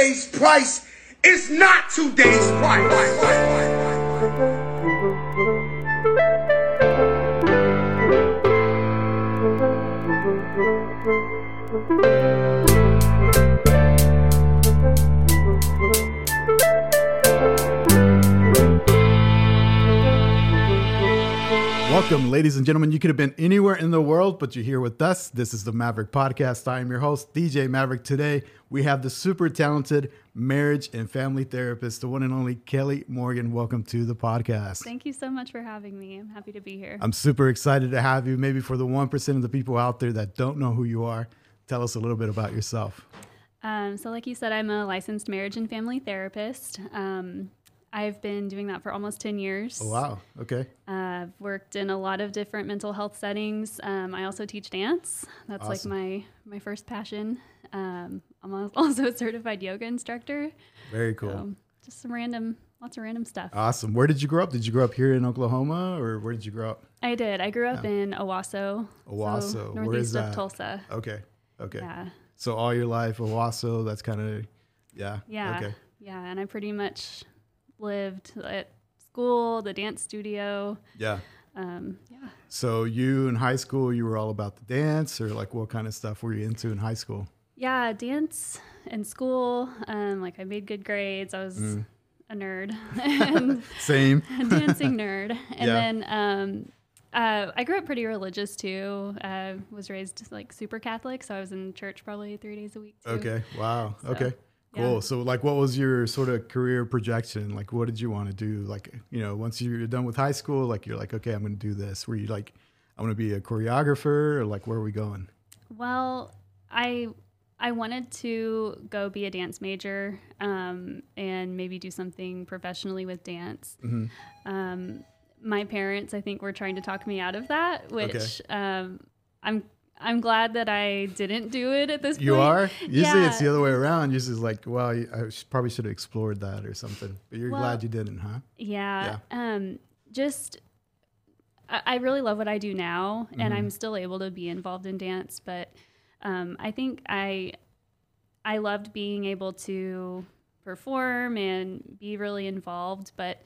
yesterday's price is not today's price. Welcome, ladies and gentlemen. You could have been anywhere in the world, but you're here with us. This is the Maverick Podcast. I am your host, DJ Maverick. Today, we have the super talented marriage and family therapist, the one and only Kelly Morgan. Welcome to the podcast. Thank you so much for having me. I'm happy to be here. I'm super excited to have you. Maybe for the 1% of the people out there that don't know who you are, tell us a little bit about yourself. Um, so, like you said, I'm a licensed marriage and family therapist. Um, I've been doing that for almost 10 years. Oh, wow. Okay. Uh, I've worked in a lot of different mental health settings. Um, I also teach dance. That's Awesome. like my, my first passion. Um, I'm also a certified yoga instructor. Very cool. So just some random, lots of random stuff. Awesome. Where did you grow up? Did you grow up here in Oklahoma or where did you grow up? I did. I grew up in Owasso. Owasso. So northeast of? Tulsa. Okay. Okay. Yeah. So all your life, Owasso, that's kind of, yeah. Yeah. Okay. Yeah. And I pretty much lived at school, the dance studio. Yeah. Um, yeah. So you in high school, you were all about the dance, or like what kind of stuff were you into in high school? Yeah. Dance in school. Um, like I made good grades. I was Mm. a nerd and Same. a dancing nerd. And Yeah. then, um, uh, I grew up pretty religious too. Uh, was raised like super Catholic, so I was in church probably three days a week. Too. Okay. Wow. So, okay. Cool. yeah. So like, what was your sort of career projection? Like, what did you want to do? Like, you know, once you're done with high school, like you're like, okay, I'm going to do this. Were you like, I'm going to be a choreographer, or like, where are we going? Well, I I wanted to go be a dance major um, and maybe do something professionally with dance. Mm-hmm. Um, my parents, I think, were trying to talk me out of that, which um, I'm I'm glad that I didn't do it at this You point. You are. Usually, it's the other way around. Usually, it's like, well, I probably should have explored that or something. But you're Well, glad you didn't, huh? Yeah. Um, just, I, I really love what I do now, Mm-hmm. and I'm still able to be involved in dance. But um, I think I, I loved being able to perform and be really involved. But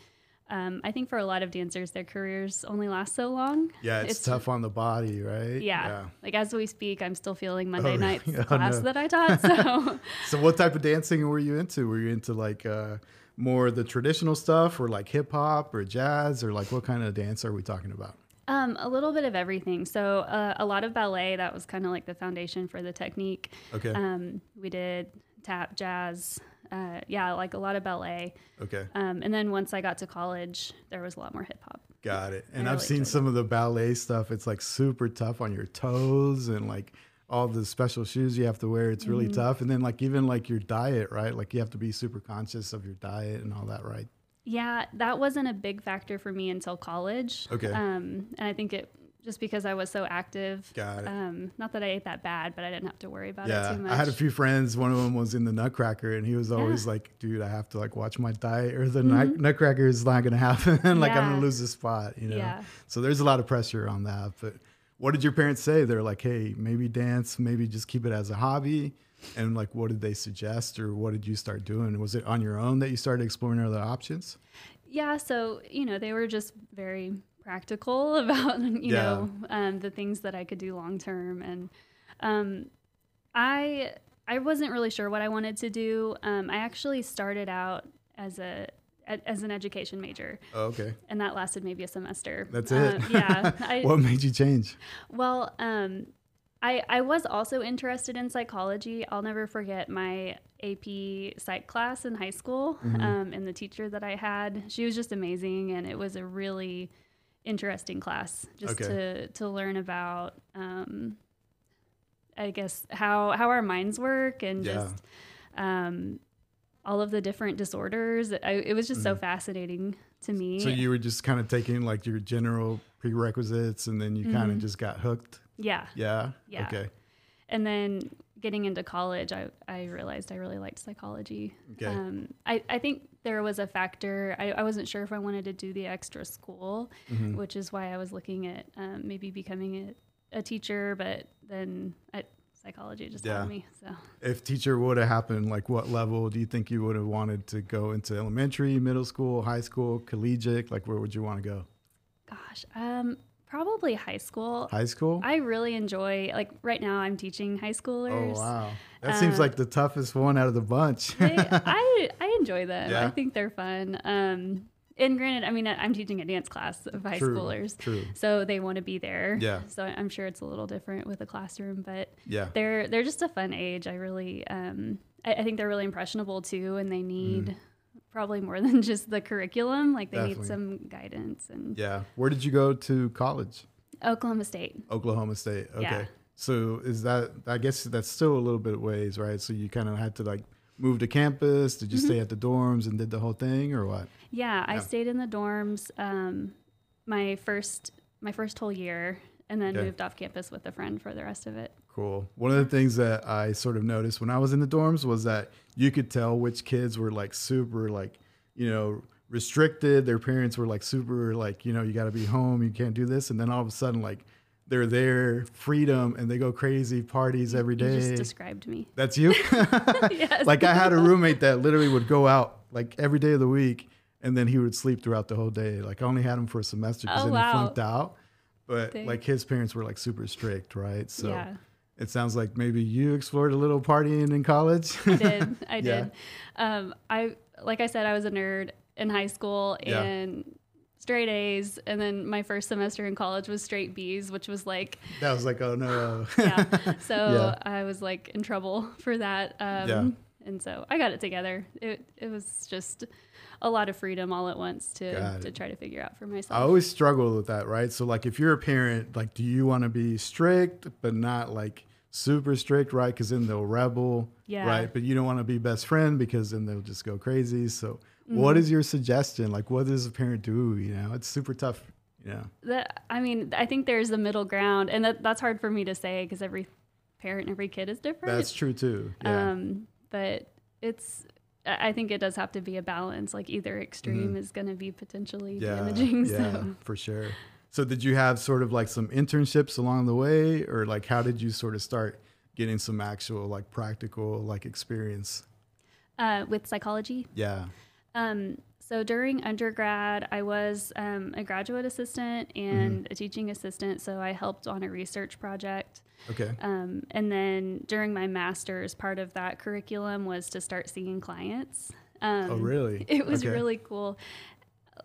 um, I think for a lot of dancers, their careers only last so long. Yeah, it's, tough on the body, right? Yeah. Like as we speak, I'm still feeling Monday Oh, night's? Oh, class no. that I taught. So. So what type of dancing were you into? Were you into like uh, more the traditional stuff or like hip hop or jazz or like what kind of dance are we talking about? Um, a little bit of everything. So uh, a lot of ballet. That was kind of like the foundation for the technique. Okay. Um, we did tap, jazz. Uh, yeah, like a lot of ballet. Okay. Um, and then once I got to college, there was a lot more hip hop. Got it. And I I've really seen some of the ballet stuff. It's like super tough on your toes and like all the special shoes you have to wear. It's Mm-hmm. really tough. And then like even like your diet, right? Like you have to be super conscious of your diet and all that, right? Yeah, that wasn't a big factor for me until college. Okay. Um, and I think it just because I was so active. Got it. Um, not that I ate that bad, but I didn't have to worry about it too much. I had a few friends. One of them was in the Nutcracker, and he was always Yeah. Mm-hmm. like, "Dude, I have to like watch my diet, or the nut- Nutcracker is not gonna happen. like I'm gonna lose the spot." You know. Yeah. So there's a lot of pressure on that. But what did your parents say? They're like, "Hey, maybe dance, maybe just keep it as a hobby." And like, what did they suggest, or what did you start doing? Was it on your own that you started exploring other options? Yeah, so you know they were just very practical about you Yeah. know um, the things that I could do long term, and um, I I wasn't really sure what I wanted to do. Um, I actually started out as a as an education major, Oh, okay, and that lasted maybe a semester. that's Um, it. yeah. I, what made you change? well, um, I I was also interested in psychology. I'll never forget my AP psych class in high school, Mm-hmm. um, and the teacher that I had. She was just amazing, and it was a really interesting class just Okay. to to learn about. Um, I guess how how our minds work and Yeah. just um, all of the different disorders. I, it was just so fascinating to me. Mm-hmm. So you were just kind of taking like your general prerequisites, and then you kind of just got hooked. yeah. Yeah. Mm-hmm. Yeah. Okay. and then getting into college I, I realized i really liked psychology Okay. um, I, I think there was a factor I, I wasn't sure if i wanted to do the extra school Mm-hmm. which is why i was looking at um, maybe becoming a, a teacher but then I, psychology just Yeah. had me. So If teacher would have happened, like what level do you think you would have wanted to go into elementary, middle school, high school, collegiate? Like where would you want to go? gosh, um, probably high school. High school? I really enjoy like right now I'm teaching high schoolers. oh wow. That seems Uh, like the toughest one out of the bunch. They, I I enjoy them. Yeah. I think they're fun. Um, and granted, I mean I'm teaching a dance class of high True, schoolers, true. so they want to be there. Yeah. So I'm sure it's a little different with a classroom, but yeah. they're they're just a fun age. I really um I, I think they're really impressionable too, and they need probably more than just the curriculum. Like they. Definitely. need some guidance. And Yeah. Where did you go to college? Oklahoma State. Oklahoma State. Okay. Yeah. So is that I guess that's still a little bit of ways, right? So you kind of had to like move to campus, did you Mm-hmm. stay at the dorms and did the whole thing or what? Yeah, I stayed in the dorms um, my first my first whole year, and then Okay. moved off campus with a friend for the rest of it. Cool. One of the things that I sort of noticed when I was in the dorms was that you could tell which kids were like super like, you know, restricted. Their parents were like super like, you know, you got to be home, you can't do this, and then all of a sudden like they're there, freedom, and they go crazy parties every day. You just described me. That's you. yes. like I had a roommate that literally would go out like every day of the week, and then he would sleep throughout the whole day. Like I only had him for a semester because Oh, then he flunked out. But Dang. like his parents were like super strict, right? So Yeah. It sounds like maybe you explored a little partying in college. I did. I Yeah. did. Um, I like I said, I was a nerd in high school Yeah. and straight A's, and then my first semester in college was straight B's, which was like, that was like, oh no. yeah. So Yeah. I was like in trouble for that. Um, Yeah. And so I got it together. It it was just a lot of freedom all at once to to try to figure out for myself. I always struggle with that, right? So like if you're a parent, like do you want to be strict but not like super strict, right? Because then they'll rebel, Yeah. right? But you don't want to be best friend because then they'll just go crazy. So Mm-hmm. what is your suggestion? Like what does a parent do? You know, it's super tough. Yeah. that I mean, I think there's a middle ground, and that that's hard for me to say because every parent, and every kid is different. that's true too. Yeah. Um, but it's I think it does have to be a balance. Like either extreme is going to be potentially Mm-hmm. yeah. damaging. Yeah, So for sure. So did you have sort of like some internships along the way or like how did you sort of start getting some actual like practical like experience? uh, with psychology, Yeah. um, so during undergrad, I was um, a graduate assistant and Mm-hmm. a teaching assistant. So I helped on a research project. Okay. Um, and then during my master's, part of that curriculum was to start seeing clients. Um, oh, really? It was Okay. really cool.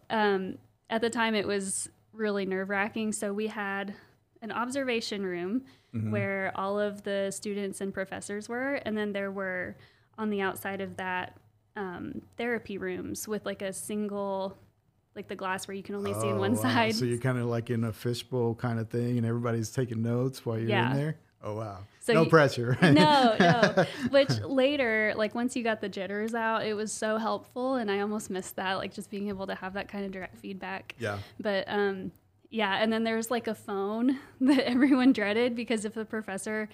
Um, at the time, it was really nerve wracking. So we had an observation room Mm-hmm. where all of the students and professors were, and then there were on the outside of that um, therapy rooms with like a single, like the glass where you can only see in one wow. side. So you're kind of like in a fishbowl kind of thing, and everybody's taking notes while you're Yeah. in there. Oh wow! So no you- pressure. Right? no, no. Which later, like once you got the jitters out, it was so helpful, and I almost missed that, like just being able to have that kind of direct feedback. Yeah. But um, yeah, and then there's like a phone that everyone dreaded because if the professor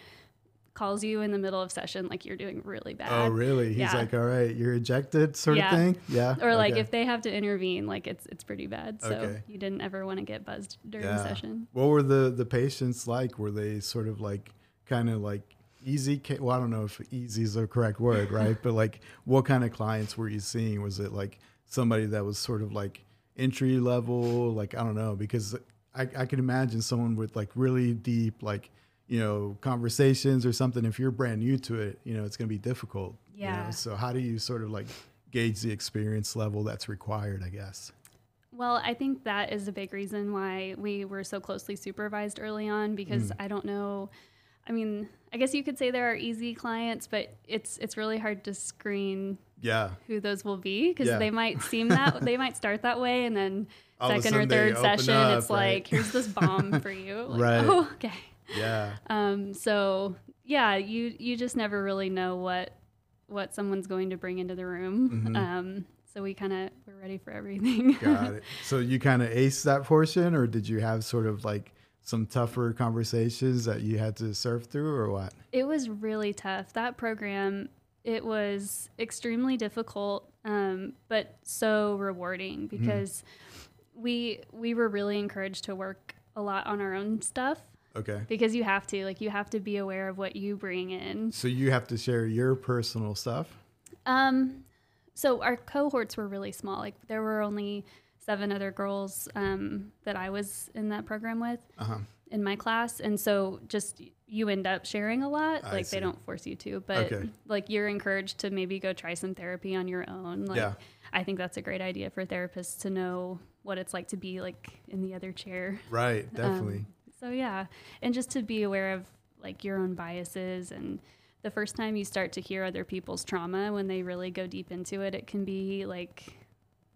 calls you in the middle of session, like you're doing really bad. Oh really? He's Yeah. like, all right, you're ejected, sort Yeah. of thing. Yeah. Or like Okay. if they have to intervene, like it's it's pretty bad. So Okay. you didn't ever want to get buzzed during Yeah. session. What were the the patients like? Were they sort of like kind of like easy? ca- Well, I don't know if easy is the correct word, right? but like, what kind of clients were you seeing? Was it like somebody that was sort of like entry level? Like I don't know because I I can imagine someone with like really deep like you know conversations or something. If you're brand new to it, you know it's going to be difficult. you know? Yeah. So how do you sort of like gauge the experience level that's required? I guess. Well, I think that is a big reason why we were so closely supervised early on because Mm. I don't know. I mean, I guess you could say there are easy clients, but it's it's really hard to screen Yeah. who those will be because Yeah. they might seem that they might start that way and then All second or third session up, it's right? like here's this bomb for you. Like, Right. Oh, okay. Yeah. Um, so yeah, you you just never really know what what someone's going to bring into the room. Mm-hmm. Um, so we kind of we're ready for everything. Got it. So you kind of aced that portion, or did you have sort of like some tougher conversations that you had to surf through, or what? It was really tough. That program, it was extremely difficult, um, but so rewarding because we we were really encouraged to work a lot on our own stuff. Okay. because you have to like you have to be aware of what you bring in. So you have to share your personal stuff. Um, so our cohorts were really small. Like there were only seven other girls um, that I was in that program with Uh-huh. in my class, and so just you end up sharing a lot. I like see. they don't force you to, but Okay. like you're encouraged to maybe go try some therapy on your own. Like Yeah. I think that's a great idea for therapists to know what it's like to be like in the other chair. Right. Definitely. Um, so yeah, and just to be aware of like your own biases and the first time you start to hear other people's trauma when they really go deep into it, it can be like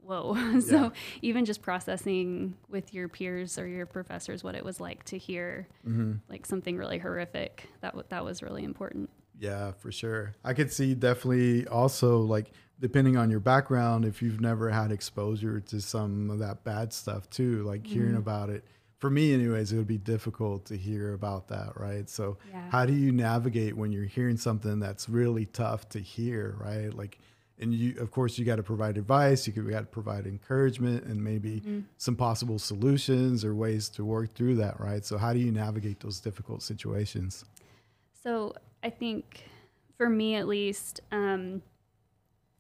whoa. so even just processing with your peers or your professors what it was like to hear Mm-hmm. like something really horrific, that w- that was really important. Yeah, for sure. I could see definitely also like depending on your background, if you've never had exposure to some of that bad stuff too, like hearing about it. For me, anyways, it would be difficult to hear about that, right? So, Yeah. how do you navigate when you're hearing something that's really tough to hear, right? Like, and you, of course, you got to provide advice, you got to provide encouragement, and maybe some possible solutions or ways to work through that, right? So, how do you navigate those difficult situations? So I think for me at least, um,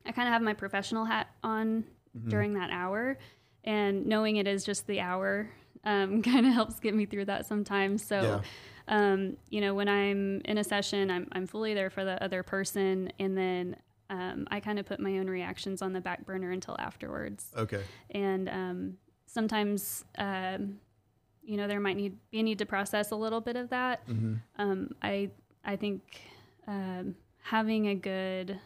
I kind of have my professional hat on Mm-hmm. during that hour, and knowing it is just the hour um, kind of helps get me through that sometimes. So, um, you know, when I'm in a session, I'm, I'm fully there for the other person, and then um, I kind of put my own reactions on the back burner until afterwards Okay. and um, sometimes um, you know there might need be a need to process a little bit of that. Mm-hmm. Um, I I think um, having a good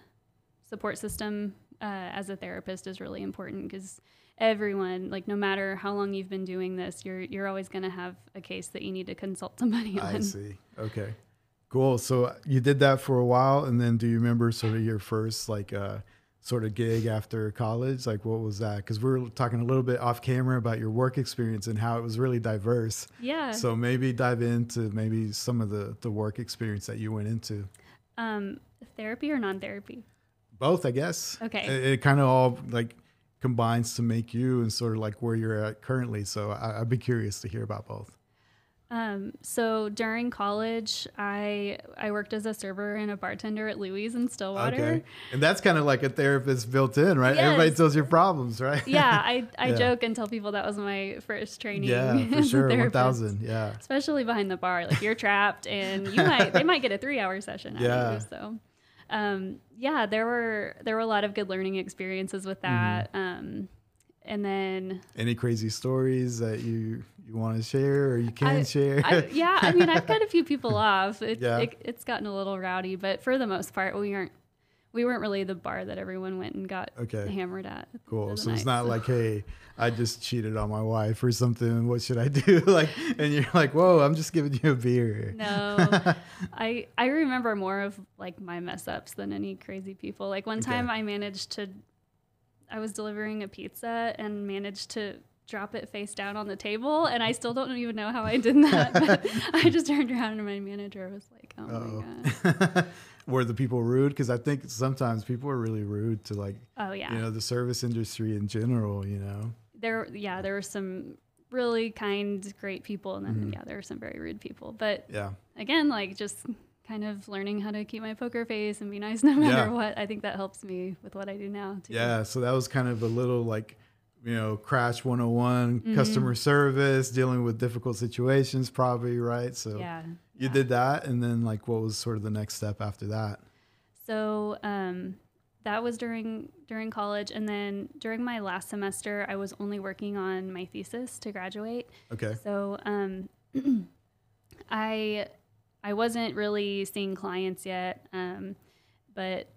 support system uh, as a therapist is really important because everyone like no matter how long you've been doing this you're you're always going to have a case that you need to consult somebody on I see. Okay. Cool. So you did that for a while, and then do you remember sort of your first like uh, sort of gig after college? Like what was that? Because we were talking a little bit off camera about your work experience and how it was really diverse. yeah So maybe dive into maybe some of the the work experience that you went into. um, therapy or non-therapy Both, I guess. Okay. It, it kind of all like combines to make you and sort of like where you're at currently. So I, I'd be curious to hear about both. Um, so during college, I I worked as a server and a bartender at Louis in Stillwater. Okay. And that's kind of like a therapist built in, right? Everybody tells your problems, right? Yeah, I, I Yeah. joke and tell people that was my first training. yeah, for sure. 1000. Yeah. Especially behind the bar, like you're trapped, and you might they might get a three hour session. Out Yeah. Of you, so, um, yeah, there were there were a lot of good learning experiences with that. Mm-hmm. Um, and then Any crazy stories that you you want to share or you can I- share? I, yeah, I mean, I've cut a few people off. It, Yeah. it, it's gotten a little rowdy, but for the most part, we aren't. We weren't really the bar that everyone went and got Okay. hammered at. cool. So it's not so- like, hey, I just cheated on my wife or something. What should I do? like, and you're like, whoa, I'm just giving you a beer. No, I I remember more of like my mess ups than any crazy people. Like one Okay. time, I managed to. I was delivering a pizza and managed to drop it face down on the table, and I still don't even know how I did that. But I just turned around and my manager was like, "Oh my oh. god." Were the people rude? Because I think sometimes people are really rude to like, Oh yeah. you know, the service industry in general. You know. there yeah there were some really kind great people and then Mm-hmm. yeah there were some very rude people but Yeah. again like just kind of learning how to keep my poker face and be nice no matter Yeah. what i think that helps me with what i do now too Yeah, so that was kind of a little like, you know, crash 101, Mm-hmm. customer service, dealing with difficult situations, probably, right? So yeah you did that. And then, like, what was sort of the next step after that? so um that was during during college and then during my last semester i was only working on my thesis to graduate Okay. So um, I I wasn't really seeing clients yet, um, but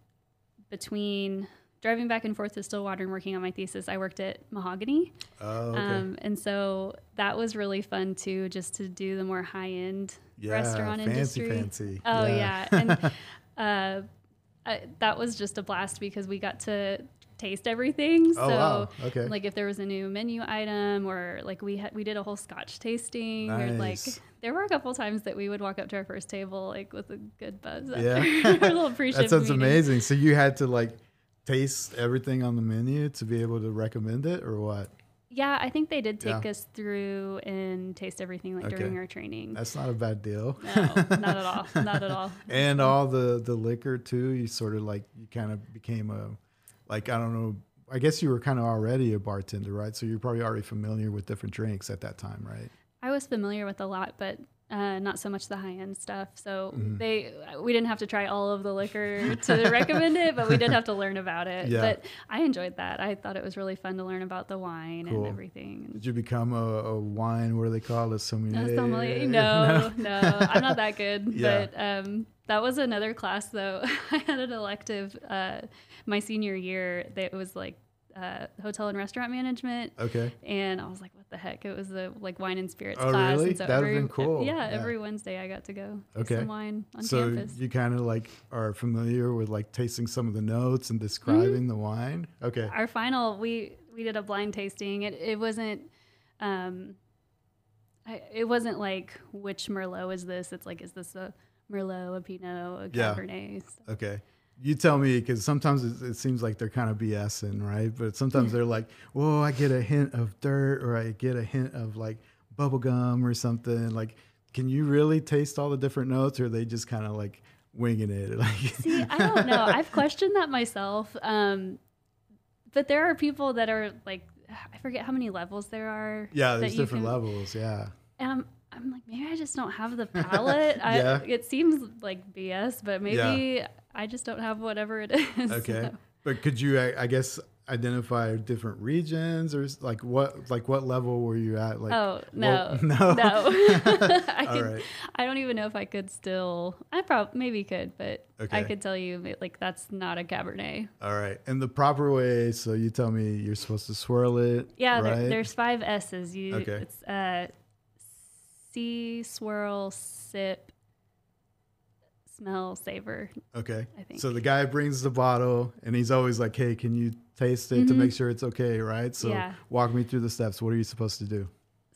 between driving back and forth to Stillwater and working on my thesis, I worked at Mahogany, Oh, okay. um, and so that was really fun too, just to do the more high end yeah. restaurant fancy, industry. fancy. Oh yeah, and uh, I, that was just a blast because we got to taste everything. Oh, so wow. Okay. like if there was a new menu item or like we had we did a whole scotch tasting or like there were a couple times that we would walk up to our first table like with a good buzz Yeah. our little pre-shift that sounds meeting. amazing. So you had to like taste everything on the menu to be able to recommend it or what? Yeah, I think they did take Yeah. us through and taste everything like Okay. during our training. That's not a bad deal. no, not at all. Not at all. and all the the liquor too. You sort of like you kind of became a like I don't know. I guess you were kind of already a bartender, right? So you're probably already familiar with different drinks at that time, right? I was familiar with a lot, but uh, not so much the high end stuff. So Mm-hmm. they we didn't have to try all of the liquor to recommend it, but we did have to learn about it. Yeah. But I enjoyed that. I thought it was really fun to learn about the wine Cool. and everything. Did you become a, a wine? What do they call it? Sommelier? No, sommelier- no, no, I'm not that good. Yeah. But um, that was another class, though. I had an elective uh, my senior year that was like uh, hotel and restaurant management. Okay. And I was like, the heck? It was the like wine and spirits Oh, class. really? And so That'd have every, been cool. Yeah, Yeah. every Wednesday I got to go Okay. some wine on so campus. you kind of like are familiar with like tasting some of the notes and describing Mm-hmm. the wine. Okay. Our final, we we did a blind tasting. It it wasn't. Um, I, it wasn't like which Merlot is this. It's like is this a Merlot, a Pinot, a Yeah. Cabernet? So- Okay. You tell me because sometimes it, it seems like they're kind of BSing, right? But sometimes they're like, "Whoa, I get a hint of dirt, or I get a hint of like bubble gum or something." Like, can you really taste all the different notes, or are they just kind of like winging it? Like, See, I don't know. I've questioned that myself. Um, but there are people that are like, I forget how many levels there are. yeah, there's different can- levels. Yeah. And I'm, I'm like, maybe I just don't have the palate. Yeah. I, it seems like BS, but maybe I just don't have whatever it is. Okay. So, But could you, I, I guess, identify different regions, or like what, like what level were you at? Like, oh no, well, no, no. I, could, right. I don't even know if I could still. I probably maybe could, but Okay. I could tell you like that's not a Cabernet. All right. And the proper way, so you tell me you're supposed to swirl it. Yeah, right? there, there's five S's. You Okay. it's uh see, swirl, sip, smell, savor. Okay. I think. So the guy brings the bottle and he's always like, hey, can you taste it to make sure it's okay, right? So Mm-hmm. Yeah. walk me through the steps. What are you supposed to do?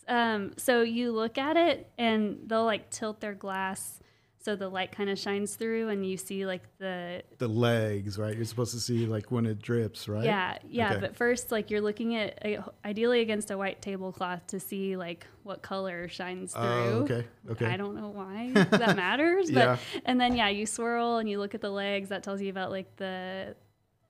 Um, so you look at it and they'll like tilt their glass so the light kind of shines through and you see like the The legs, right? You're supposed to see like when it drips, right? yeah yeah Okay. but first like you're looking at uh, ideally against a white tablecloth to see like what color shines through Oh, okay. Okay. I don't know why that matters, but Yeah. and then yeah, you swirl and you look at the legs. That tells you about like the,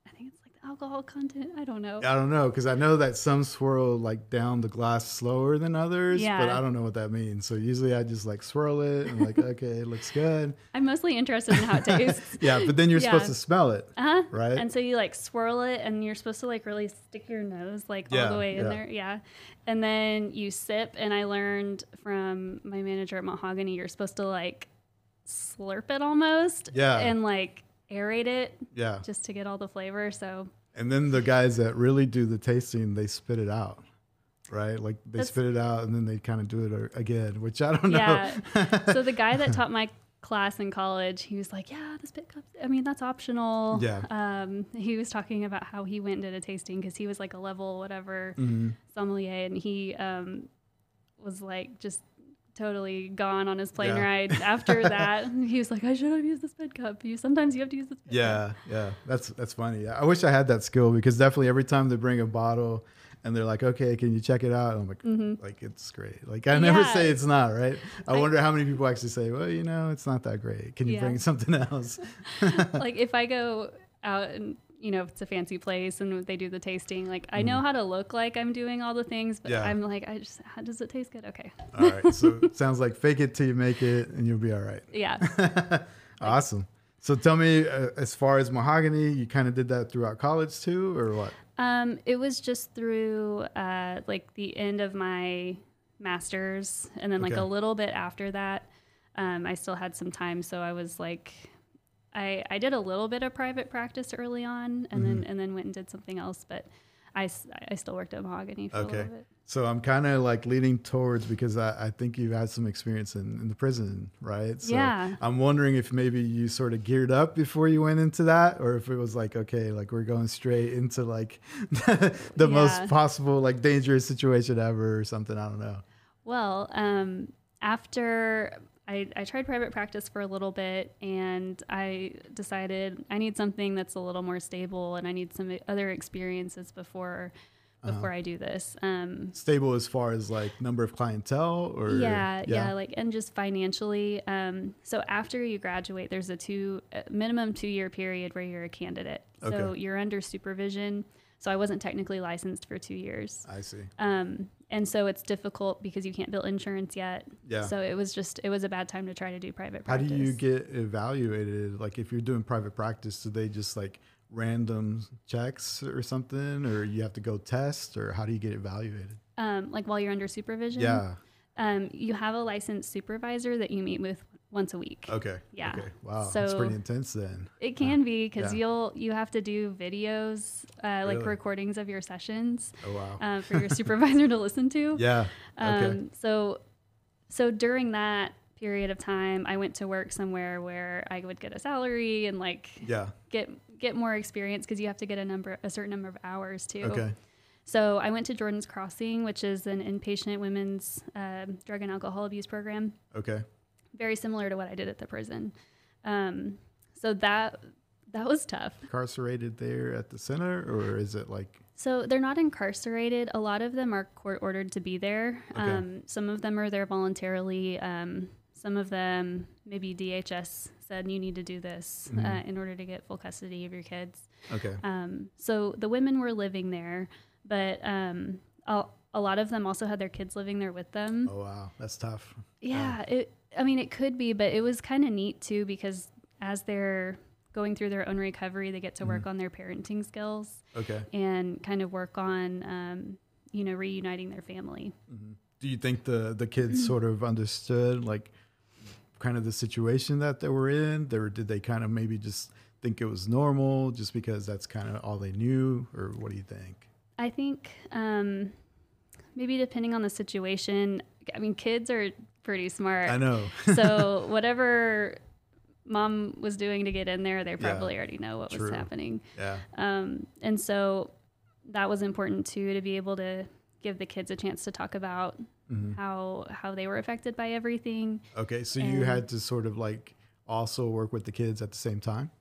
I think it's like the alcohol content. I don't know. I don't know because I know that some swirl like down the glass slower than others, but I don't know what that means. So usually I just like swirl it and like, okay, it looks good. I'm mostly interested in how it tastes. Yeah, but then you're supposed to smell it. Uh huh. Right. And so you like swirl it, and you're supposed to like really stick your nose like all the way in yeah. there. Yeah. And then you sip, and I learned from my manager at Mahogany, you're supposed to like slurp it almost. Yeah. And like aerate it Yeah. just to get all the flavor. So And then the guys that really do the tasting, they spit it out, right? Like they That's- spit it out and then they kind of do it again, which I don't know. Yeah. so the guy that taught my class in college, he was like, "Yeah, the spit cup. I mean, that's optional." Yeah. Um, he was talking about how he went and did a tasting because he was like a level whatever Mhm. sommelier, and he um, was like just totally gone on his plane Yeah. ride after that. He was like, "I should have used the spit cup. You sometimes you have to use the spit cup." Yeah, yeah, that's that's funny. I wish I had that skill because definitely every time they bring a bottle and they're like, "Okay, can you check it out?" I'm like, like it's great. Like I never Mm-hmm. Yeah. say it's not right. I, I- wonder how many people actually say, "Well, you know, it's not that great. Can you Yeah. bring something else?" like if I go out and you know if it's a fancy place and they do the tasting, like I know how to look like I'm doing all the things, but Mm-hmm. Yeah. I'm like, I just how does it taste good? Okay, all right, so sounds like fake it till you make it, and you'll be all right. yeah. Awesome. So tell me, uh, as far as mahogany, you kind of did that throughout college too, or what? Um, it was just through uh, like the end of my master's, and then like Okay. a little bit after that, um, I still had some time, so I was like, I I did a little bit of private practice early on, and then Mm-hmm. and then went and did something else, but I, I still worked at Mahogany for a Okay. little bit. So I'm kind of like leaning towards because I, I think you've had some experience in, in the prison, right? So Yeah. I'm wondering if maybe you sort of geared up before you went into that, or if it was like, okay, like we're going straight into like the Yeah. most possible, like dangerous situation ever or something. I don't know. Well, um, after I, I tried private practice for a little bit and I decided I need something that's a little more stable and I need some other experiences before before I do this. Um, Stable as far as like number of clientele or yeah, yeah, like and just financially. Um, so after you graduate, there's a two a minimum two year period where you're a candidate. So Okay. you're under supervision. So I wasn't technically licensed for two years. I see. Um, and so it's difficult because you can't bill insurance yet. Yeah. So it was just it was a bad time to try to do private practice. How do you get evaluated? Like if you're doing private practice, do they just like random checks or something, or you have to go test, or how do you get evaluated? um, like while you're under supervision? Yeah. Um, you have a licensed supervisor that you meet with once a week. Okay. Yeah. Okay. Wow. that's So- pretty intense then. It can be because yeah. you'll you have to do videos uh, like Really? recordings of your sessions Oh wow. uh, for your supervisor to listen to. yeah. Um, Okay. So so during that period of time, I went to work somewhere where I would get a salary and like yeah. get get more experience because you have to get a number a certain number of hours too. Okay. So I went to Jordan's Crossing, which is an inpatient women's uh, drug and alcohol abuse program Okay. Very similar to what I did at the prison. Um, so that that was tough. Incarcerated there at the center, or is it like? So they're not incarcerated. A lot of them are court ordered to be there. Okay. Um, some of them are there voluntarily. Um, some of them, maybe DHS said you need to do this Mm-hmm. uh, in order to get full custody of your kids. Okay. Um, so the women were living there, but um, a, a lot of them also had their kids living there with them. Oh wow, that's tough. Yeah, it. I mean, it could be, but it was kind of neat too because as they're going through their own recovery, they get to Mm-hmm. work on their parenting skills Okay. and kind of work on, um, you know, reuniting their family. Do you think the the kids sort of understood like kind of the situation that they were in? Or did they kind of maybe just think it was normal just because that's kind of all they knew, or what do you think? I think um, maybe depending on the situation. I mean, kids are pretty smart. I know. so whatever mom was doing to get in there, they probably already know what True. was happening. yeah. Um, and so that was important too to be able to give the kids a chance to talk about Mm-hmm. how how they were affected by everything. Okay. So you had to sort of like also work with the kids at the same time.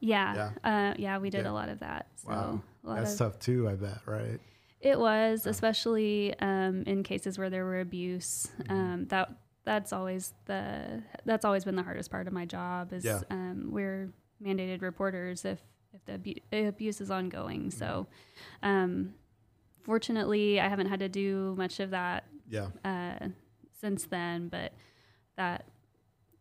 Yeah, Yeah. yeah, uh, yeah we did Yeah. a lot of that. So Wow. a lot That's of, tough too. I bet. Right. It was, especially um, in cases where there were abuse. Mm-hmm. Um, that that's always the that's always been the hardest part of my job. Is Yeah. um, we're mandated reporters if if the abu- abuse is ongoing. Mm-hmm. So, um, fortunately, I haven't had to do much of that Yeah. uh, since then, but that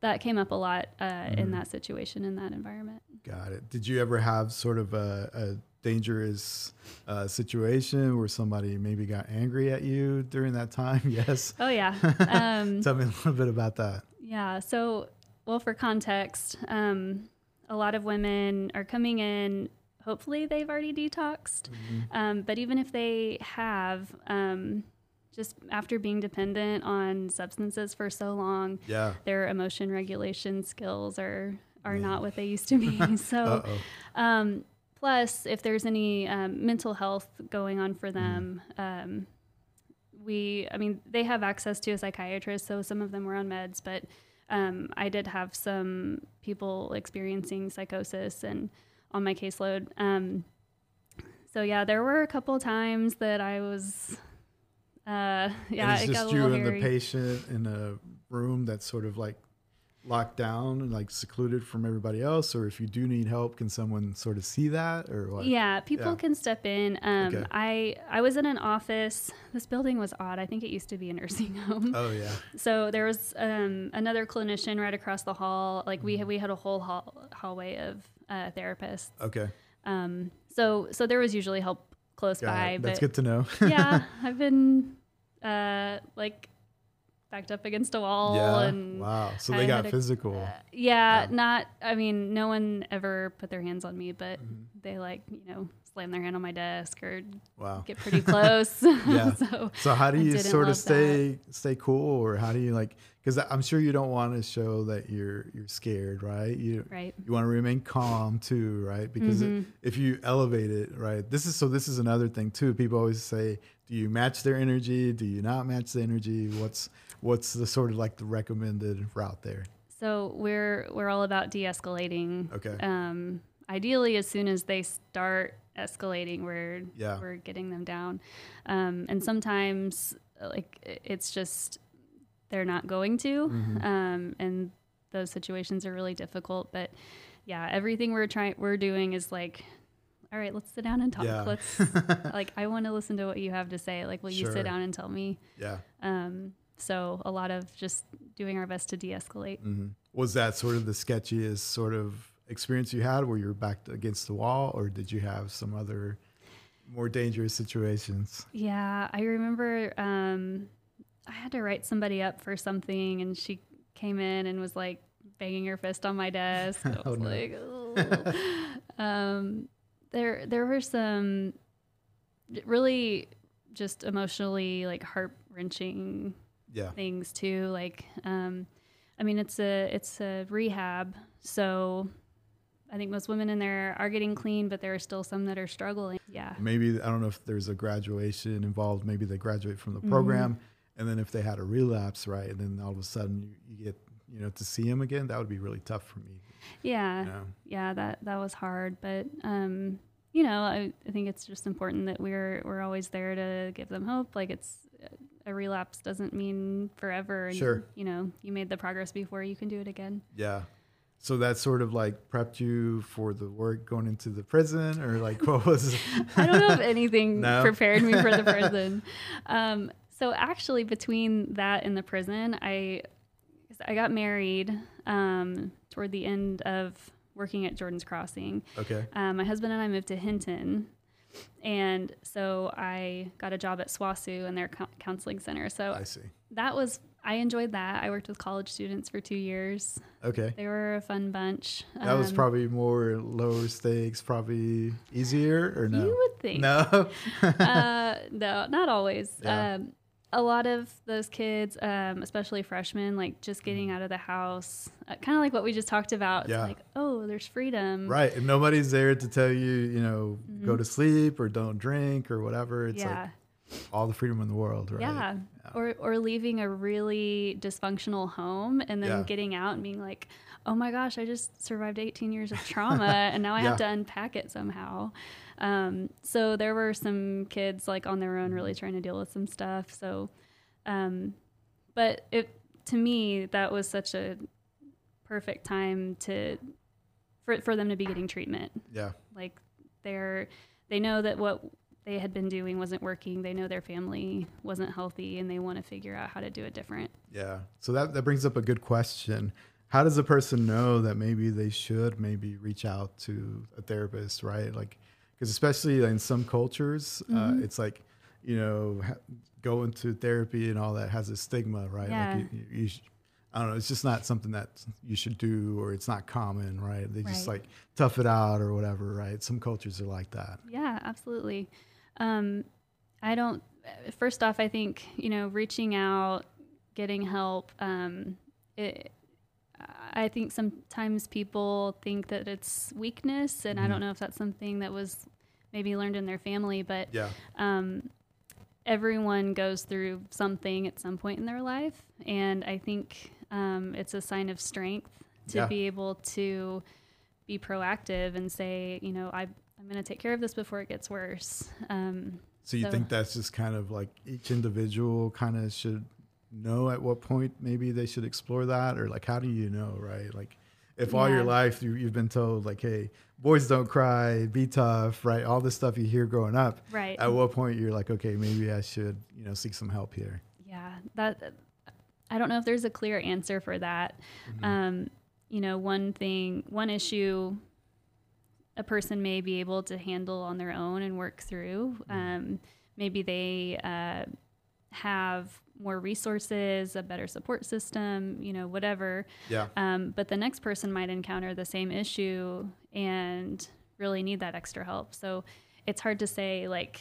that came up a lot uh, Mm-hmm. in that situation in that environment. Got it. Did you ever have sort of a, a dangerous uh, situation where somebody maybe got angry at you during that time? Yes. Oh yeah. Um, Tell me a little bit about that. Yeah. So, well, for context, um, a lot of women are coming in. Hopefully, they've already detoxed. Um, but even if they have, um, just after being dependent on substances for so long, Yeah. their emotion regulation skills are are not what they used to be. so, um, plus, if there's any um, mental health going on for them, Mm-hmm. um, we, I mean, they have access to a psychiatrist, so some of them were on meds, but um, I did have some people experiencing psychosis and on my caseload. Um, so yeah, there were a couple times that I was, uh, yeah, and it's it got just a you little and the patient in a room that's sort of like locked down and like secluded from everybody else, or if you do need help, can someone sort of see that or what? Yeah, people Yeah. can step in. Um, Okay. I I was in an office. This building was odd. I think it used to be a nursing home. Oh yeah. So there was um, another clinician right across the hall. Like Mm-hmm. we had, we had a whole hall, hallway of uh, therapists. Okay. Um, so so there was usually help close Got by. it. That's good to know. yeah, I've been uh, like backed up against a wall yeah. and wow. So I they got had a- physical. yeah, not. I mean, no one ever put their hands on me, but Mm-hmm. they like you know slam their hand on my desk or wow. get pretty close. Yeah. so So how do you sort of stay stay cool, or how do you like? Because I'm sure you don't want to show that you're you're scared, right? You right. you want to remain calm too, right? Because it- Mhm. if you elevate it, right? This is so. This is another thing too. People always say, do you match their energy? Do you not match the energy? What's what's the sort of like the recommended route there? So we're we're all about de-escalating. Okay. Um, ideally, as soon as they start escalating. We're Yeah. we're getting them down, um, and sometimes like it's just they're not going to, Mm-hmm. um, and those situations are really difficult. But yeah, everything we're trying we're doing is like. All right, let's sit down and talk. Yeah. Let's like I want to listen to what you have to say. Like, will you sit down and tell me? Yeah. Um, so a lot of just doing our best to de-escalate. hmm Was that sort of the sketchiest sort of experience you had where you were backed against the wall, or did you have some other more dangerous situations? Yeah, I remember um, I had to write somebody up for something, and she came in and was like banging her fist on my desk. I Oh, no. like, um, there there were some really just emotionally like heart wrenching Yeah. things too. Like, um, I mean, it's a it's a rehab, so I think most women in there are getting clean, but there are still some that are struggling. Yeah. Maybe I don't know if there's a graduation involved. Maybe they graduate from the Mm-hmm. program, and then if they had a relapse, right, and then all of a sudden you, you get you know to see them again, that would be really tough for me. Yeah. You know? yeah that that was hard but um you know I, I think it's just important that we're we're always there to give them hope like it's a relapse doesn't mean forever and Sure. you know you made the progress before you can do it again Yeah. So that sort of like prepped you for the work going into the prison, or like what was? i don't know if anything No? prepared me for the prison um so actually between that and the prison i i got married um toward the end of working at jordan's crossing okay. Um, my husband and I moved to Hinton, and so I got a job at SWOSU in their cou- counseling center. So I see. that was I enjoyed that. I worked with college students for two years. Okay. They were a fun bunch. That was Um, probably more lower stakes, probably easier, or no? You would think. No. uh, no, not always. Yeah. Um, a lot of those kids, um, especially freshmen, like just getting out of the house, uh, kind of like what we just talked about. Yeah. like, oh, there's freedom. right. And nobody's there to tell you, you know, go to sleep or don't drink or whatever. It's Mm-hmm. yeah. like all the freedom in the world, right? Yeah. Or or leaving a really dysfunctional home and then Yeah. getting out and being like, "Oh my gosh, I just survived 18 years of trauma and now I have to unpack it somehow." Um, so there were some kids like on their own really trying to deal with some stuff. So um, but it to me that was such a perfect time to for for them to be getting treatment Yeah. like they're they know that what they had been doing wasn't working they know their family wasn't healthy and they want to figure out how to do it different Yeah. So that, that brings up a good question. How does a person know that maybe they should maybe reach out to a therapist, right? Like, because especially in some cultures, Mm-hmm. uh, it's like, you know, ha- going to therapy and all that has a stigma, right? Yeah. Like, you, you sh- I don't know, it's just not something that you should do or it's not common, right? They just Right. like tough it out or whatever, right? Some cultures are like that. yeah absolutely um, i don't first off i think you know reaching out getting help um, it, i think sometimes people think that it's weakness and i don't know if that's something that was maybe learned in their family but Yeah. um, everyone goes through something at some point in their life, and I think um, it's a sign of strength to Yeah. be able to be proactive and say, you know, I, I'm going to take care of this before it gets worse. Um, So you So- think that's just kind of like each individual kind of should know at what point maybe they should explore that, or like how do you know, right? Like if all your life you, you've been told like, hey, boys don't cry, be tough, right? All this stuff you hear growing up. right. At what point you're like, okay, maybe I should, you know, seek some help here. Yeah, that I don't know if there's a clear answer for that. Um, you know, one thing, one issue a person may be able to handle on their own and work through. Um, maybe they uh, have more resources, a better support system, you know, whatever. Yeah. Um, but the next person might encounter the same issue and really need that extra help. So it's hard to say like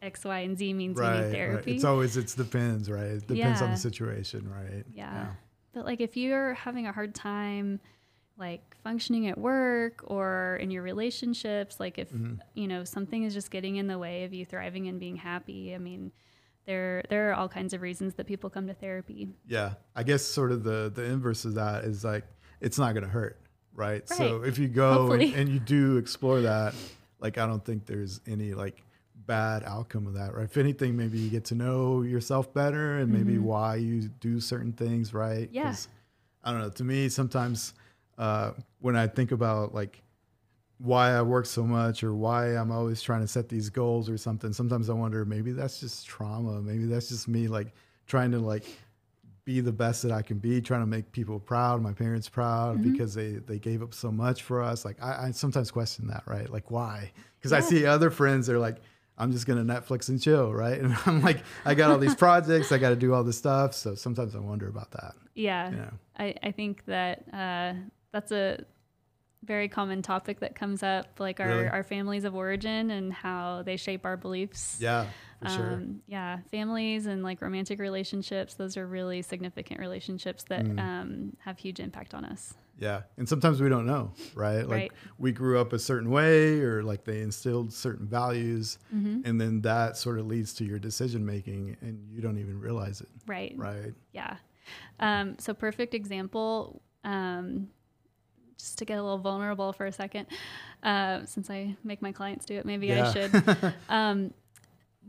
X, Y, and Z means you Right, need right. therapy. It's always it's depends, right? It depends on the situation, right? Yeah. But like if you're having a hard time like functioning at work or in your relationships, like if Mm-hmm. you know something is just getting in the way of you thriving and being happy, I mean, there there are all kinds of reasons that people come to therapy. Yeah, I guess sort of the the inverse of that is like it's not going to hurt, right? So if you go and, and you do explore that, like I don't think there's any like bad outcome of that, right? If anything, maybe you get to know yourself better and maybe why you do certain things, right? Yeah. I don't know. To me, sometimes uh, when I think about like why I work so much or why I'm always trying to set these goals or something, sometimes I wonder maybe that's just trauma. Maybe that's just me like trying to like be the best that I can be, trying to make people proud, my parents proud because they they gave up so much for us. Like I, I sometimes question that, right? Like why? Because I see other friends they're like, I'm just gonna Netflix and chill, right? And I'm like, I got all these projects, I got to do all this stuff. So sometimes I wonder about that. Yeah. Yeah. I, I think that uh, that's a very common topic that comes up, like our, Really? our families of origin and how they shape our beliefs. Yeah, for sure. Um, yeah, families and like romantic relationships, those are really significant relationships that Mm. um, have huge impact on us. Yeah. And sometimes we don't know, right? Like Right. we grew up a certain way or like they instilled certain values Mm-hmm. and then that sort of leads to your decision making and you don't even realize it, Right. right? Yeah. Um, so perfect example. Um, just to get a little vulnerable for a second, uh, since I make my clients do it, maybe Yeah. I should. um,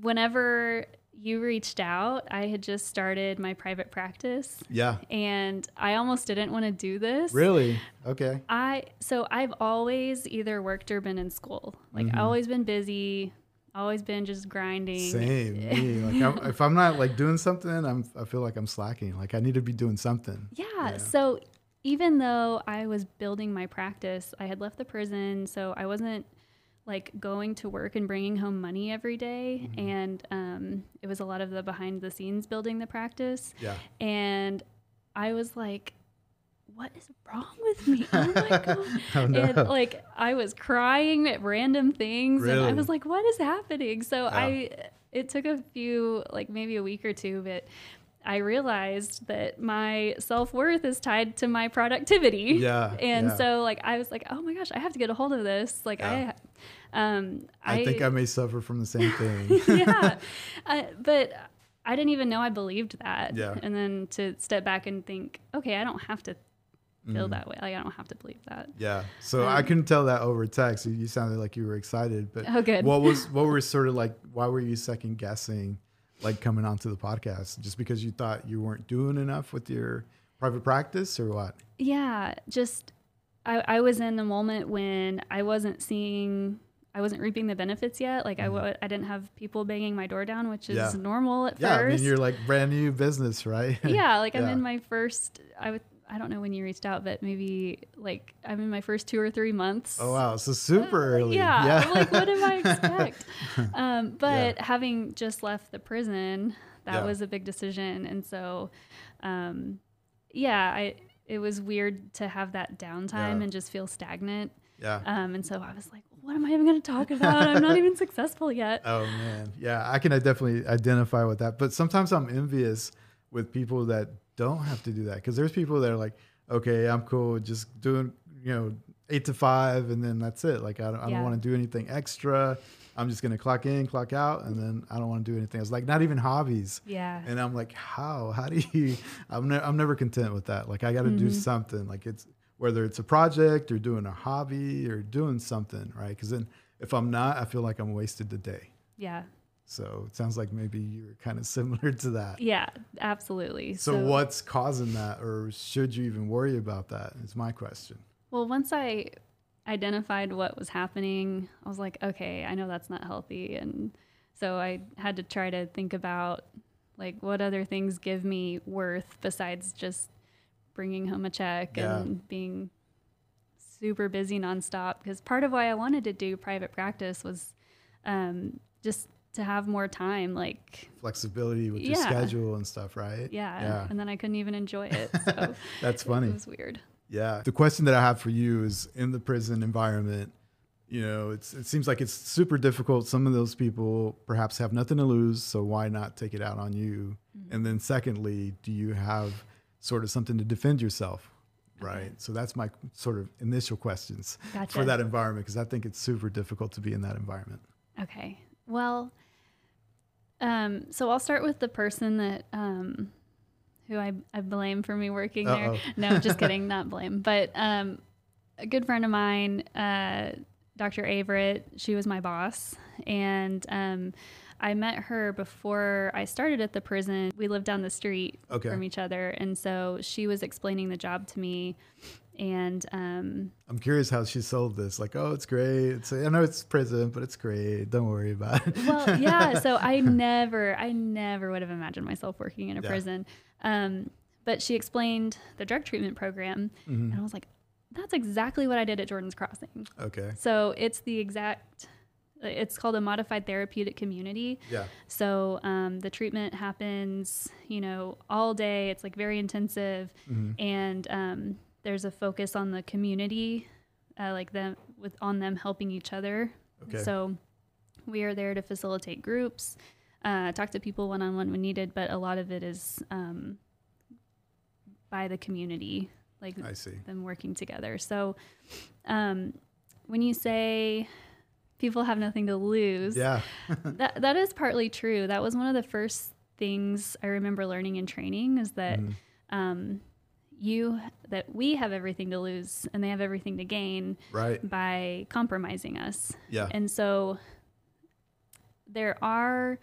whenever you reached out, I had just started my private practice, Yeah. and I almost didn't want to do this. Really? Okay. I so I've always either worked or been in school. Like Mm-hmm. always been busy, always been just grinding. Same. Me. Like I'm, if I'm not like doing something, I'm I feel like I'm slacking. Like I need to be doing something. Yeah, So even though I was building my practice, I had left the prison, so I wasn't like going to work and bringing home money every day. Mm-hmm. and um, it was a lot of the behind the scenes building the practice. Yeah. And I was like, "What is wrong with me? Oh my god!" Oh, no. And like I was crying at random things, and I was like, "What is happening?" So Yeah. I, it took a few, like maybe a week or two, but I realized that my self worth is tied to my productivity. Yeah, and yeah. so like I was like, "Oh my gosh, I have to get a hold of this." Like Yeah. I, um, I, think I may suffer from the same thing. yeah, uh, but I didn't even know I believed that. Yeah. And then to step back and think, okay, I don't have to feel that way. Like I don't have to believe that. Yeah. So I couldn't tell that over text. You- You sounded like you were excited, but Oh, good. what was what were sort of like why were you second guessing like coming onto the podcast? Just because you thought you weren't doing enough with your private practice or what? Yeah, just I, I was in the moment when I wasn't seeing, I wasn't reaping the benefits yet. Like I mm-hmm. w- I didn't have people banging my door down, which is. Yeah. normal at Yeah, I first. mean you're like brand new business, right? yeah, like I'm in my first. I would. I don't know when you reached out, but maybe like I'm in my first two or three months. Oh wow, so super early. Yeah, Yeah. I'm like what did I expect? um, but having just left the prison, that Yeah. was a big decision, and so, um, yeah, I it was weird to have that downtime Yeah. and just feel stagnant. yeah. Um, and so I was like, what am I even going to talk about? I'm not even successful yet. Oh man, yeah, I can definitely identify with that. But sometimes I'm envious with people that don't have to do that because there's people that are like, okay, I'm cool, just doing you know eight to five, and then that's it. Like I don't, I Yeah. don't want to do anything extra. I'm just gonna clock in, clock out, and then I don't want to do anything else. Like not even hobbies. Yeah. And I'm like, how? How do you? I'm ne- I'm never content with that. Like I got to do Mm-hmm. something. Like it's whether it's a project or doing a hobby or doing something, right? Because then if I'm not, I feel like I'm wasted the day. Yeah. So it sounds like maybe you're kind of similar to that. Yeah, absolutely. So, what's causing that, or should you even worry about that? Is my question. Well, once I identified what was happening, I was like, okay, I know that's not healthy. And so I had to try to think about like what other things give me worth besides just bringing home a check Yeah. and being super busy nonstop. Because part of why I wanted to do private practice was um, just to have more time. Like, Flexibility with your schedule and stuff, right? yeah. Yeah. And then I couldn't even enjoy it. So That's funny. it was weird. Yeah. The question that I have for you is in the prison environment, you know, it's it seems like it's super difficult. Some of those people perhaps have nothing to lose, so why not take it out on you? Mm-hmm. And then secondly, do you have sort of something to defend yourself? Right. So that's my sort of initial questions for that environment because I think it's super difficult to be in that environment. Okay. Well, um, so I'll start with the person that um, who I, I blame for me working Uh-oh. there. No, just kidding, not blame. But um, a good friend of mine, uh, Dr. Averett. She was my boss, and um, I met her before I started at the prison. We lived down the street Okay. from each other, and so she was explaining the job to me, and um, I'm curious how she sold this. Like, oh, it's great. It's, I know it's prison, but it's great. Don't worry about it. well, yeah. So I never, I never would have imagined myself working in a Yeah. prison. Um, but she explained the drug treatment program, Mm-hmm. and I was like, "That's exactly what I did at Jordan's Crossing." okay. So it's the exact. It's called a modified therapeutic community. Yeah. So um, the treatment happens, you know, all day. It's like very intensive, and um, there's a focus on the community, uh, like them with on them helping each other. Okay. So we are there to facilitate groups, uh, talk to people one on one when needed, but a lot of it is um, by the community, like I see. them working together. So um, when you say people have nothing to lose, Yeah. that that is partly true. That was one of the first things I remember learning in training is that Mm-hmm. um, you that we have everything to lose and they have everything to gain Right. by compromising us. Yeah. And so there are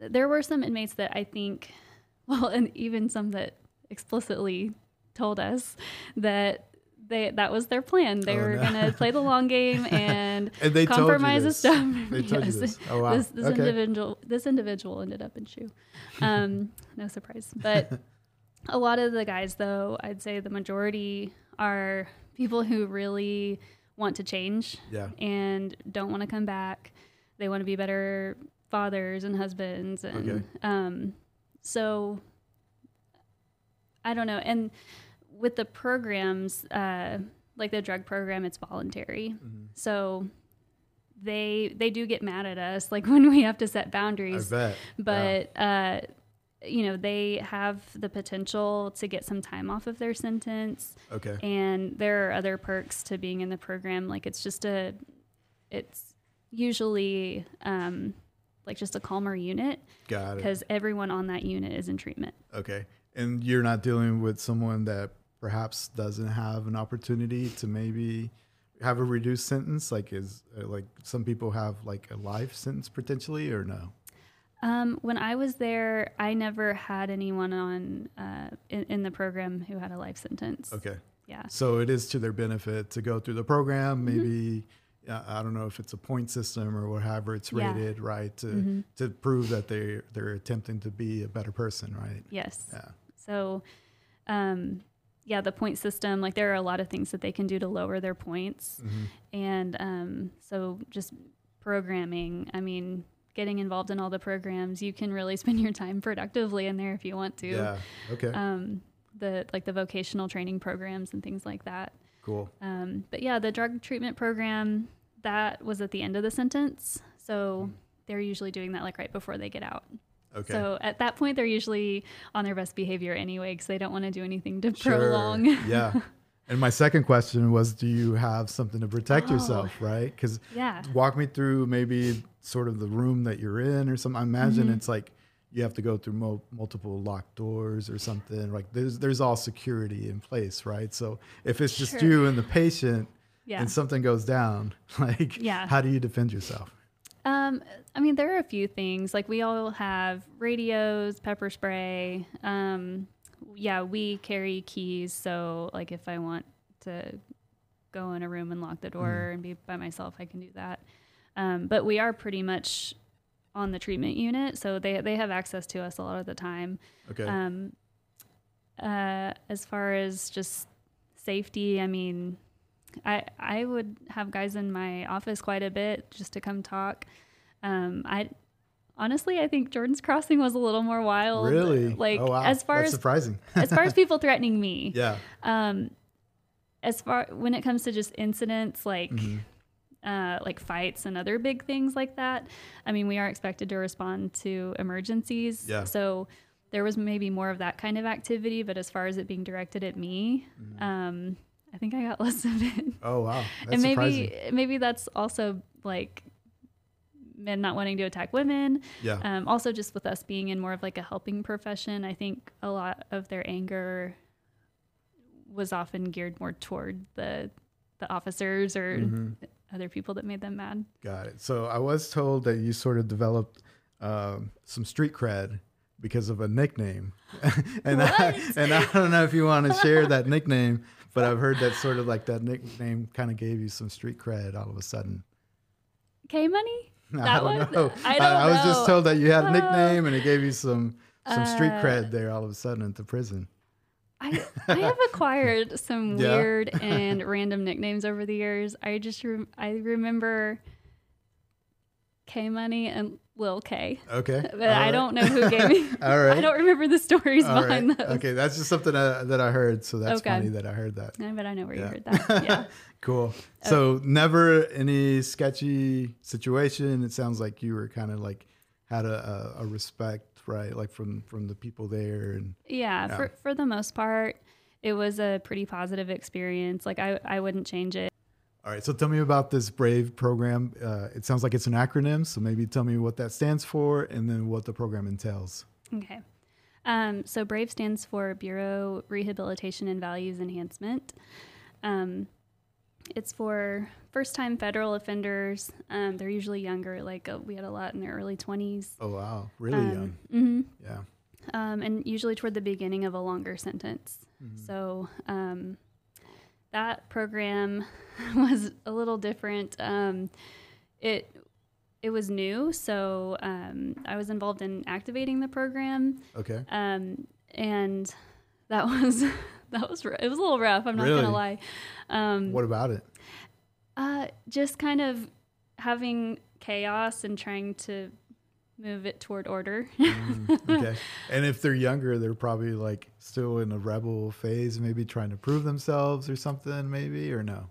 there were some inmates that I think well and even some that explicitly told us that they that was their plan. They Oh, were no. going to play the long game and, And they compromise the stuff. They told you this. Oh, wow. This, this Okay. individual this individual ended up in shoe. Um, no surprise. But a lot of the guys though, I'd say the majority are people who really want to change Yeah. and don't want to come back. They want to be better fathers and husbands, and Okay. um, so I don't know. And with the programs, uh, like the drug program, it's voluntary, Mm-hmm. so they they do get mad at us, like when we have to set I boundaries. bet. But uh, you know, they have the potential to get some time off of their sentence Okay. and there are other perks to being in the program like it's just a it's usually um like just a calmer unit Got it. because everyone on that unit is in treatment Okay. And you're not dealing with someone that perhaps doesn't have an opportunity to maybe have a reduced sentence like is like some people have like a life sentence potentially or no um, when i was there i never had anyone on uh, in, in the program who had a life sentence okay yeah so it is to their benefit to go through the program Mm-hmm. maybe uh, i don't know if it's a point system or whatever it's Yeah. rated right to Mhm. to prove that they they're attempting to be a better person right yes yeah so um, yeah the point system like there are a lot of things that they can do to lower their points Mhm. and um, so just programming i mean getting involved in all the programs you can really spend your time productively in there if you want to. Yeah okay. Um, the like the vocational training programs and things like that. Cool. Um, but yeah the drug treatment program that was at the end of the sentence. So they're usually doing that like right before they get out. Okay. So at that point they're usually on their best behavior anyway because they don't want to do anything to Sure. prolong. Yeah. And my second question was, do you have something to protect Oh. yourself, right? Because yeah walk me through maybe sort of the room that you're in or something. I imagine Mm-hmm. it's like you have to go through mo- multiple locked doors or something. Like there's there's all security in place, right? So if it's just Sure. you and the patient yeah and something goes down, like Yeah. how do you defend yourself? Um, I mean, there are a few things. Like we all have radios, pepper spray. Um, yeah, we carry keys. So, like, if I want to go in a room and lock the door and be by myself, I can do that. Um, but we are pretty much on the treatment unit, so they they have access to us a lot of the time. Okay. Um, uh, as far as just safety, I mean, I I would have guys in my office quite a bit just to come talk. Um, I honestly, I think Jordan's Crossing was a little more wild. really? like oh, wow. as far That's as surprising. as far as people threatening me. yeah. Um, as far when it comes to just incidents like. Mhm. Uh, like fights and other big things like that. I mean, we are expected to respond to emergencies. Yeah. So there was maybe more of that kind of activity, but as far as it being directed at me, Mm-hmm. um, I think I got less of it. Oh wow. That's and maybe surprising. maybe that's also like men not wanting to attack women. Yeah. Um, also, just with us being in more of like a helping profession, I think a lot of their anger was often geared more toward the the officers or Mhm. other people that made them mad. Got it. So I was told that you sort of developed um, some street cred because of a nickname, and I, and I don't know if you want to share that nickname, but I've heard that sort of like that nickname kind of gave you some street cred all of a sudden. K Money? I don't one? know. I don't was just told that you had a Uh, nickname and it gave you some some street uh, cred there all of a sudden at the prison. I, I have acquired some Yeah. weird and random nicknames over the years. I just rem- I remember K Money and Lil K, Okay. but I don't know who gave me. All right. I don't remember the stories All behind right. those. Okay, that's just something that, that I heard. So that's Okay. funny that I heard that. I bet I know where Yeah. you heard that. Yeah. Cool. So never any sketchy situation. It sounds like you were kind of like had a, a, a respect, right? Like from from the people there, and Yeah, Yeah. for for the most part, it was a pretty positive experience. Like I I wouldn't change it. all right. So tell me about this Brave program. Uh, it sounds like it's an acronym. So maybe tell me what that stands for, and then what the program entails. Okay. Um, so BRAVE stands for Bureau Rehabilitation and Values Enhancement. Um, it's for first time federal offenders. Um, they're usually younger, like uh, we had a lot in their early 20s. Oh wow, really Um, young. mhm. Yeah. um, and usually toward the beginning of a longer sentence. So um, that program was a little different. Um, it it was new, so um, I was involved in activating the program, Okay. um, and that was that was r- it was a little rough. I'm not Really? gonna lie. Um, What about it? uh, just kind of having chaos and trying to move it toward order. okay. And if they're younger, they're probably like still in a rebel phase, maybe trying to prove themselves or something, maybe or no.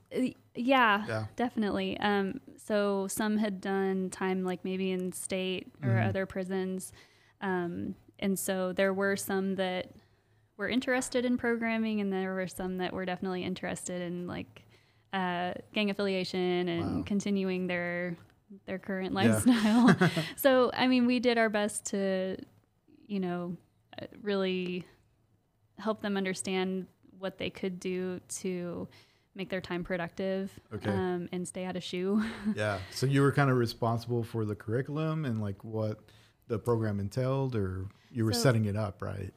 Yeah, Yeah. definitely. Um, so some had done time like maybe in state or Mhm. other prisons. Um, and so there were some that were interested in programming, and there were some that were definitely interested in like uh, gang affiliation and Wow. continuing their their current Yeah. lifestyle. so I mean, we did our best to, you know, uh, really help them understand what they could do to make their time productive Okay. um, and stay out of shoe. Yeah. So you were kind of responsible for the curriculum and like what the program entailed, or you were So- setting it up, right?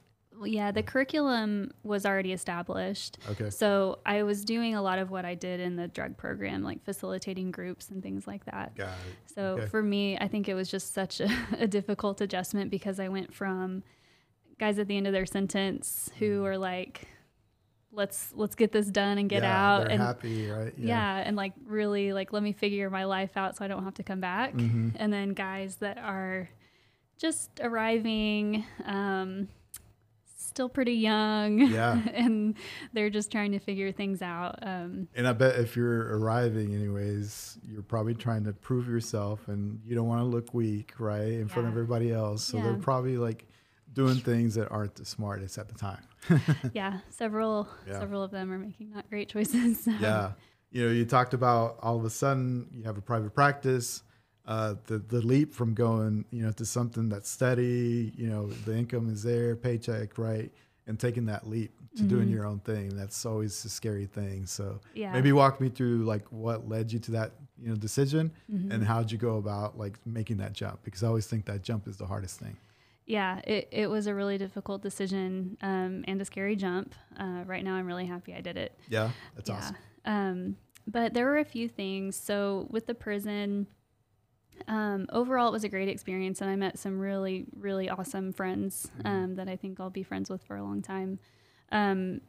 Yeah, the curriculum was already established. Okay. So I was doing a lot of what I did in the drug program, like facilitating groups and things like that. Got it. So Okay. for me, I think it was just such a, a difficult adjustment because I went from guys at the end of their sentence who are like, "Let's let's get this done and get. Yeah, out," and happy, right? yeah. yeah. and like really like let me figure my life out so I don't have to come back. Mhm. And then guys that are just arriving, um, still pretty young, Yeah. and they're just trying to figure things out. Um, And I bet if you're arriving, anyways, you're probably trying to prove yourself, and you don't want to look weak, right, in front of everybody else. So they're probably like doing things that aren't the smartest at the time. yeah, several Yeah. several of them are making not great choices. so- yeah you know you talked about all of a sudden you have a private practice uh, the the leap from going you know to something that's steady you know the income is there paycheck right and taking that leap to doing your own thing that's always a scary thing so Mm-hmm. Yeah. maybe walk me through like what led you to that you know decision Mm-hmm. and how'd you go about like making that jump because i always think that jump is the hardest thing Yeah, it, it was a really difficult decision um, and a scary jump. Uh, right now, I'm really happy I did it. yeah that's yeah. awesome Um, but there were a few things. So with the prison, um, overall, it was a great experience, and I met some really, really awesome friends um, that I think I'll be friends with for a long time. Um,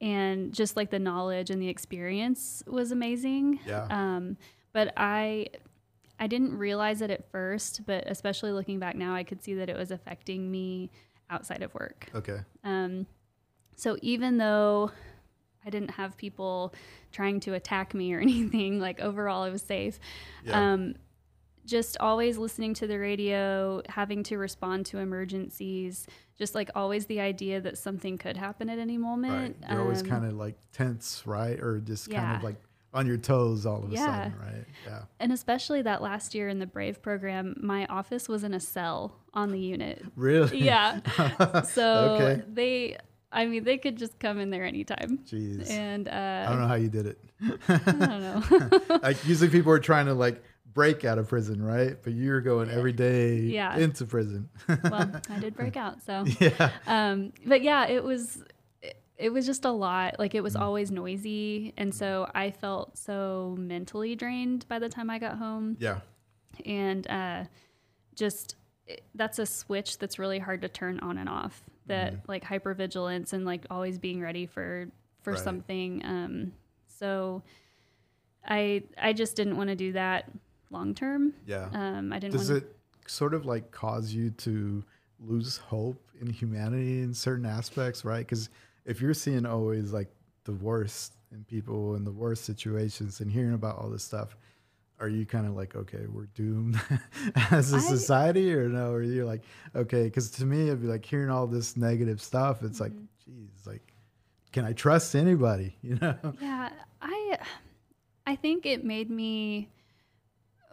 and just like the knowledge and the experience was amazing. Yeah. Um, but I, I didn't realize it at first, but especially looking back now, I could see that it was affecting me outside of work. okay Um, so even though I didn't have people trying to attack me or anything, like overall I was safe. Yeah. Um, just always listening to the radio, having to respond to emergencies, just like always the idea that something could happen at any right moment. you're always Um, kind of like tense right or just kind of like on your toes all of a sudden right yeah and especially that last year in the Brave program, my office was in a cell on the unit. Really? Yeah. So Okay. they I mean, they could just come in there anytime. Jeez. And uh, I don't know how you did it. I don't know. like usually people are trying to like break out of prison, right? But you're going every day Yeah. into prison. well, I did break out, so. yeah. Um, but yeah, it was it, it was just a lot. Like it was Mm. always noisy, and so I felt so mentally drained by the time I got home. Yeah. and uh, just it- that's a switch that's really hard to turn on and off. That like hypervigilance and like always being ready for for Right. something. Um, so I I just didn't want to do that long term. Yeah. Um, I didn't. Does want it sort of like cause you to lose hope in humanity in certain aspects, right? Because if you're seeing always like the worst in people and the worst situations and hearing about all this stuff, are you kind of like, okay, we're doomed as a I- society, or no? Or you're like, okay, because to me, it'd be like hearing all this negative stuff. It's like, Mm-hmm. geez, like, can I trust anybody? You know? Yeah, I I think it made me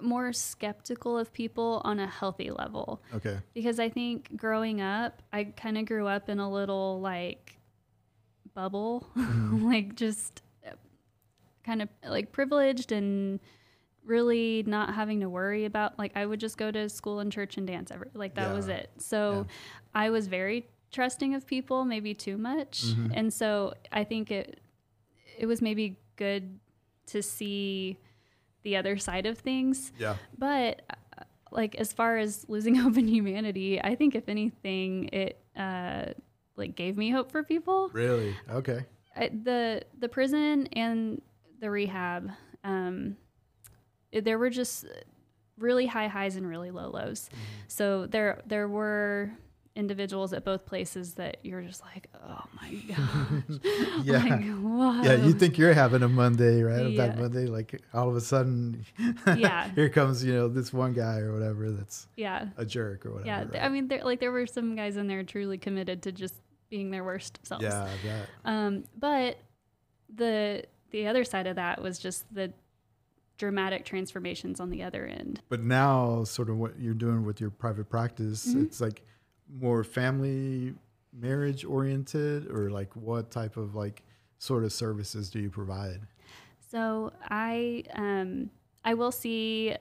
more skeptical of people on a healthy level Okay. because I think growing up, I kind of grew up in a little like bubble, mm-hmm. like just kind of like privileged and really not having to worry about like I would just go to school and church and dance every like that was it. So I was very trusting of people, maybe too much. Mm-hmm. And so I think it it was maybe good to see the other side of things. Yeah. But uh, like as far as losing hope in humanity, I think if anything, it uh, like gave me hope for people. Really? Okay. I, the the prison and the rehab, um, there were just really high highs and really low lows. So there there were individuals at both places that you're just like, oh my gosh, Yeah. like, what? Yeah, you think you're having a Monday, right? A bad Yeah. Monday, like all of a sudden, Yeah. here comes you know this one guy or whatever that's yeah, a jerk or whatever. yeah. right? I mean, there like there were some guys in there truly committed to just being their worst selves. yeah, that Um, but the the other side of that was just the dramatic transformations on the other end. But now, sort of what you're doing with your private practice, Mm-hmm. it's like more family, marriage oriented, or like what type of like sort of services do you provide? So I um, I will see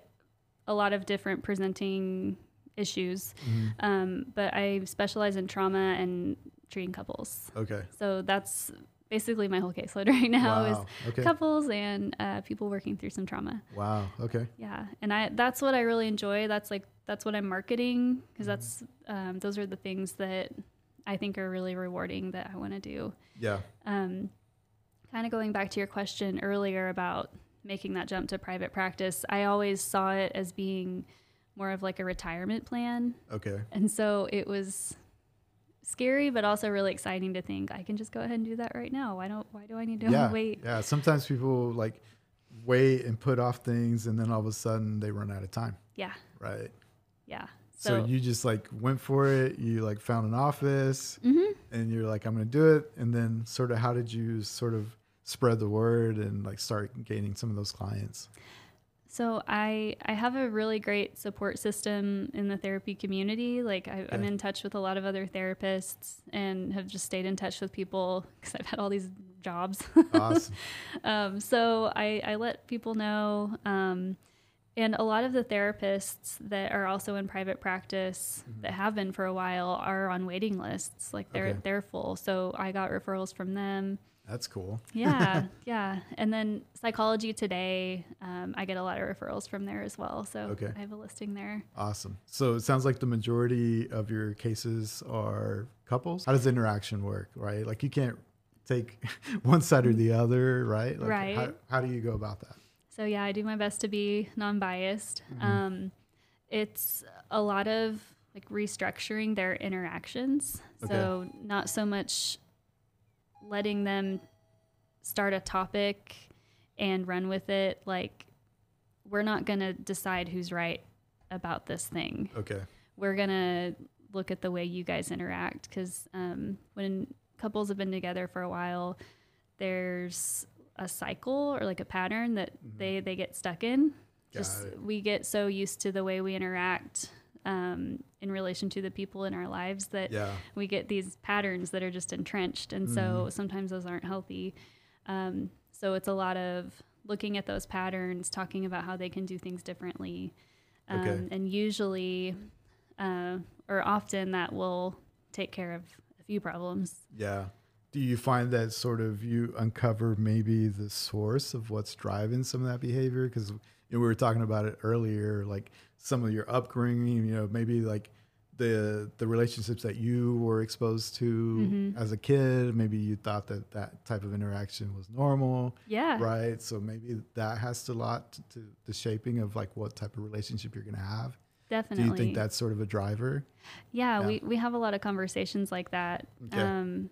a lot of different presenting issues, um, but I specialize in trauma and treating couples. Okay. So that's basically my whole caseload right now Wow. is Okay. couples and uh, people working through some trauma. Wow. Okay. Yeah, and I that's what I really enjoy. That's like that's what I'm marketing because that's um, those are the things that I think are really rewarding that I want to do. Yeah. Um, kind of going back to your question earlier about making that jump to private practice, I always saw it as being more of like a retirement plan, Okay. and so it was scary but also really exciting to think I can just go ahead and do that right now. Why don't why do I need to yeah. wait? Yeah. Sometimes people like wait and put off things, and then all of a sudden they run out of time. Yeah, Right. Yeah. So, So, you just like went for it. You like found an office, Mhm. and you're like, I'm gonna do it. And then sort of, how did you sort of spread the word and like start gaining some of those clients? So I I have a really great support system in the therapy community. Like I, I'm Okay. in touch with a lot of other therapists and have just stayed in touch with people because I've had all these jobs. Awesome. um, so I, I let people know. Um, and a lot of the therapists that are also in private practice that have been for a while are on waiting lists. Like they're Okay. they're full. So I got referrals from them. That's cool. Yeah, yeah. And then Psychology Today, um, I get a lot of referrals from there as well. So Okay. I have a listing there. Awesome. So it sounds like the majority of your cases are couples. How does interaction work? Right. Like you can't take one side or the other, right? Like Right. How, how do you go about that? So yeah, I do my best to be non-biased. Mm-hmm. Um, it's a lot of like restructuring their interactions. So not so much letting them start a topic and run with it. Like we're not going to decide who's right about this thing. Okay. we're gonna look at the way you guys interact because um, when couples have been together for a while there's a cycle or like a pattern that they they get stuck in Mm-hmm. Got just it. we get so used to the way we interact um, in relation to the people in our lives that Yeah. we get these patterns that are just entrenched and Mm-hmm. so sometimes those aren't healthy um, so it's a lot of looking at those patterns talking about how they can do things differently um, Okay. and usually uh, or often that will take care of a few problems Yeah. Do you find that sort of you uncover maybe the source of what's driving some of that behavior? Because you know, we were talking about it earlier, like some of your upbringing, you know, maybe like the the relationships that you were exposed to Mm-hmm. as a kid. Maybe you thought that that type of interaction was normal, yeah right? So maybe that has to a lot to, to the shaping of like what type of relationship you're going to have. definitely Do you think that's sort of a driver? Yeah, Yeah. we we have a lot of conversations like that. Okay. Um,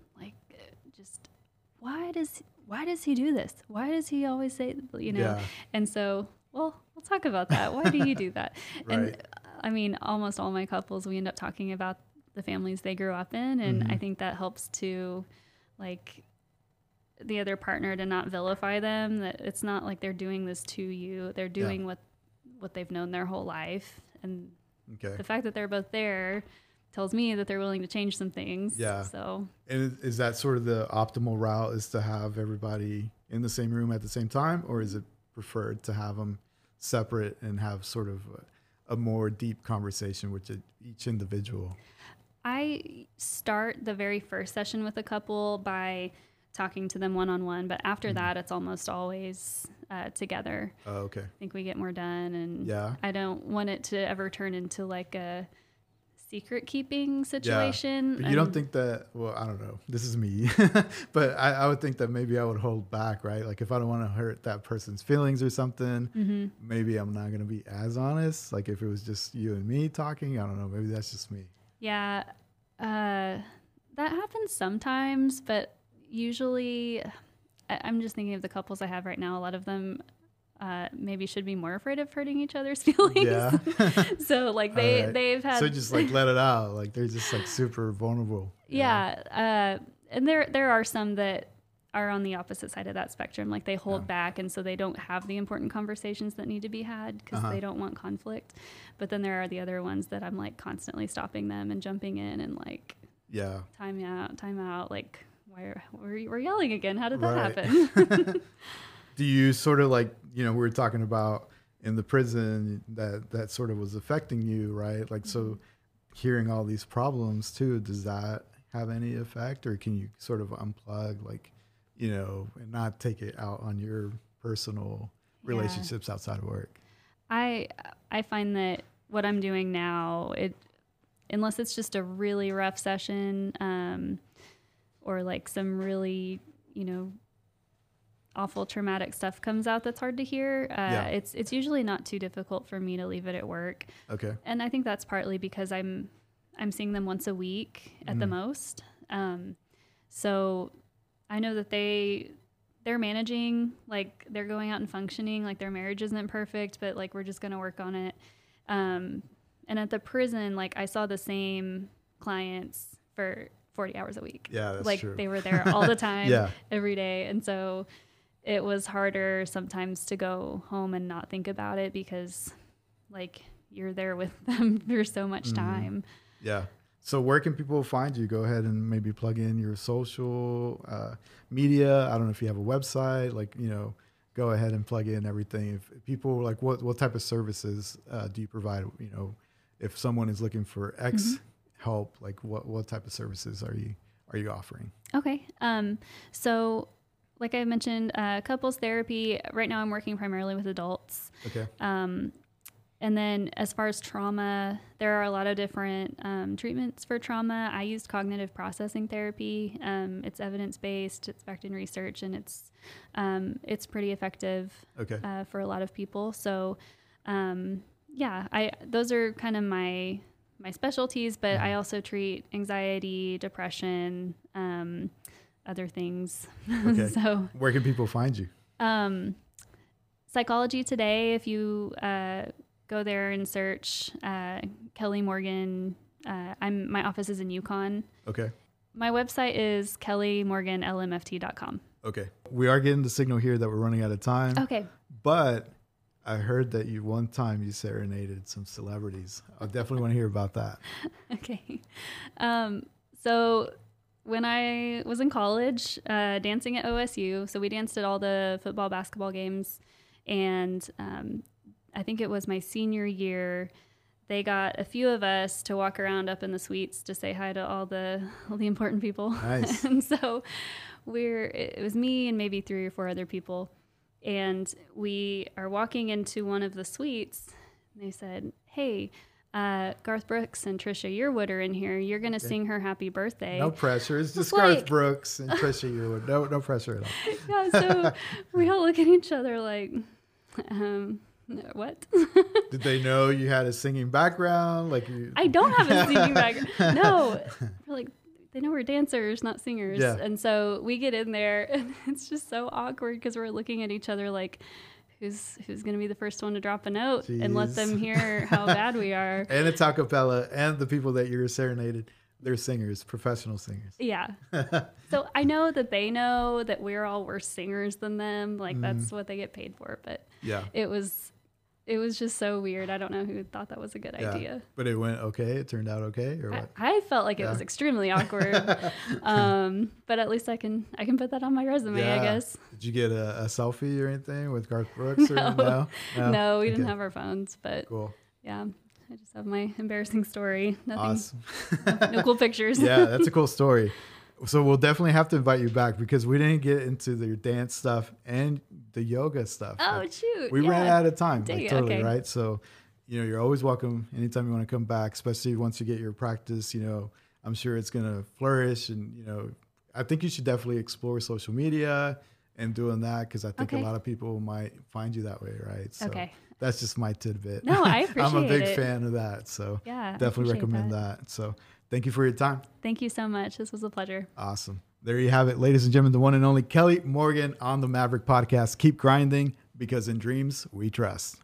why does why does he do this? Why does he always say you know? Yeah. And so, well, we'll talk about that. Why do you do that? Right. And I mean, almost all my couples, we end up talking about the families they grew up in, and Mm-hmm. I think that helps to like the other partner to not vilify them. That it's not like they're doing this to you; they're doing what what they've known their whole life, and Okay. the fact that they're both there tells me that they're willing to change some things. Yeah. So And is that sort of the optimal route is to have everybody in the same room at the same time, or is it preferred to have them separate and have sort of a, a more deep conversation with each individual? I start the very first session with a couple by talking to them one on one, but after Mm-hmm. that, it's almost always uh, together. Oh, okay. I think we get more done, and Yeah. I don't want it to ever turn into like a secret keeping Yeah. situation. But you don't think that, well, I don't know. This is me. but I, I would think that maybe I would hold back, right? Like if I don't want to hurt that person's feelings or something, Mm-hmm. maybe I'm not going to be as honest. Like if it was just you and me talking, I don't know. Maybe that's just me. Yeah, uh, that happens sometimes, but usually, I- I'm just thinking of the couples I have right now. A lot of them uh, maybe should be more afraid of hurting each other's feelings. Yeah. so like they right. they've had so just like let it out. Like they're just like super vulnerable. yeah, uh, and there there are some that are on the opposite side of that spectrum. Like they hold Yeah. back, and so they don't have the important conversations that need to be had because Uh-huh. they don't want conflict. But then there are the other ones that I'm like constantly stopping them and jumping in and like Yeah. time out, time out. Like, why are we're, we're yelling again? How did that Right. happen? Do you sort of like, you know, we were talking about in the prison that that sort of was affecting you, right? Like, so Mm-hmm. hearing all these problems too, does that have any effect or can you sort of unplug, like, you know, and not take it out on your personal Yeah. relationships outside of work? I I find that what I'm doing now, it unless it's just a really rough session, um, or like some really, you know, awful traumatic stuff comes out that's hard to hear. Uh, Yeah. It's it's usually not too difficult for me to leave it at work. Okay. and I think that's partly because I'm I'm seeing them once a week at the most. Um, so I know that they they're managing like they're going out and functioning like their marriage isn't perfect, but like we're just gonna work on it. Um, and at the prison, like I saw the same clients for 40 hours a week. Yeah, that's like true. they were there all the time, Yeah. every day, and so it was harder sometimes to go home and not think about it because like you're there with them for so much Mm-hmm. time. Yeah. So where can people find you? Go ahead and maybe plug in your social uh, media. I don't know if you have a website. Like you know, go ahead and plug in everything. If people like, what what type of services uh, do you provide? You know, if someone is looking for X Mm-hmm. help, like what what type of services are you are you offering? Okay. Um, so, like I mentioned, uh, couples therapy. Right now, I'm working primarily with adults. Okay. Um, and then, as far as trauma, there are a lot of different um, treatments for trauma. I used cognitive processing therapy. Um, it's evidence based. It's backed in research, and it's um, it's pretty effective Okay. uh, for a lot of people. So, um, yeah, I those are kind of my my specialties, but I also treat anxiety, depression, um, other things. Okay. so, Where can people find you? um, Psychology Today, if you uh, go there and search uh, Kelly Morgan, uh, I'm my office is in Yukon. Okay. My website is kellymorganlmft.com. Okay. We are getting the signal here that we're running out of time. Okay. But I heard that you one time you serenaded some celebrities. I definitely want to hear about that. okay. Um, so when I was in college, uh, dancing at OSU, so we danced at all the football, basketball games, and um, I think it was my senior year. They got a few of us to walk around up in the suites to say hi to all the all the important people. Nice. and so we're it was me and maybe three or four other people, and we are walking into one of the suites. And they said, "Hey." Uh, Garth Brooks and Trisha Yearwood are in here. You're gonna sing her happy birthday. No pressure. It's just It's Garth Brooks and Trisha Yearwood. No, no pressure at all. yeah, so we all look at each other like, um, what? Did they know you had a singing background? Like you? I don't have a singing background. No, like they know we're dancers, not singers. Yeah. And so we get in there, and it's just so awkward because we're looking at each other like, who's who's gonna be the first one to drop a note and let them hear how bad we are. and it's a cappella, and the people that you're serenaded, they're singers, professional singers. Yeah. so I know that they know that we're all worse singers than them. Like mm. that's what they get paid for. But Yeah. it was, it was just so weird. I don't know who thought that was a good Yeah. idea. But it went okay. It turned out okay, or I, what? I felt like it was extremely awkward. um, but at least I can I can put that on my resume, I guess. Did you get a, a selfie or anything with Garth Brooks? Or, No. no, No, we didn't have our phones, but Cool. yeah, I just have my embarrassing story. Nothing, Awesome. no cool pictures. yeah, that's a cool story. So we'll definitely have to invite you back because we didn't get into the dance stuff and the yoga stuff. oh Like, shoot! we ran out of time. Dang Like totally, okay. right? So, you know, you're always welcome anytime you want to come back, especially once you get your practice, you know, I'm sure it's gonna flourish and you know, I think you should definitely explore social media and doing that because I think Okay. a lot of people might find you that way, right? So Okay. that's just my tidbit. No, I appreciate it. I'm a big it. fan of that. So Yeah, definitely recommend that. So thank you for your time. Thank you so much. This was a pleasure. Awesome. There you have it, ladies and gentlemen, the one and only Kelly Morgan on the Maverick Podcast. Keep grinding because in dreams we trust.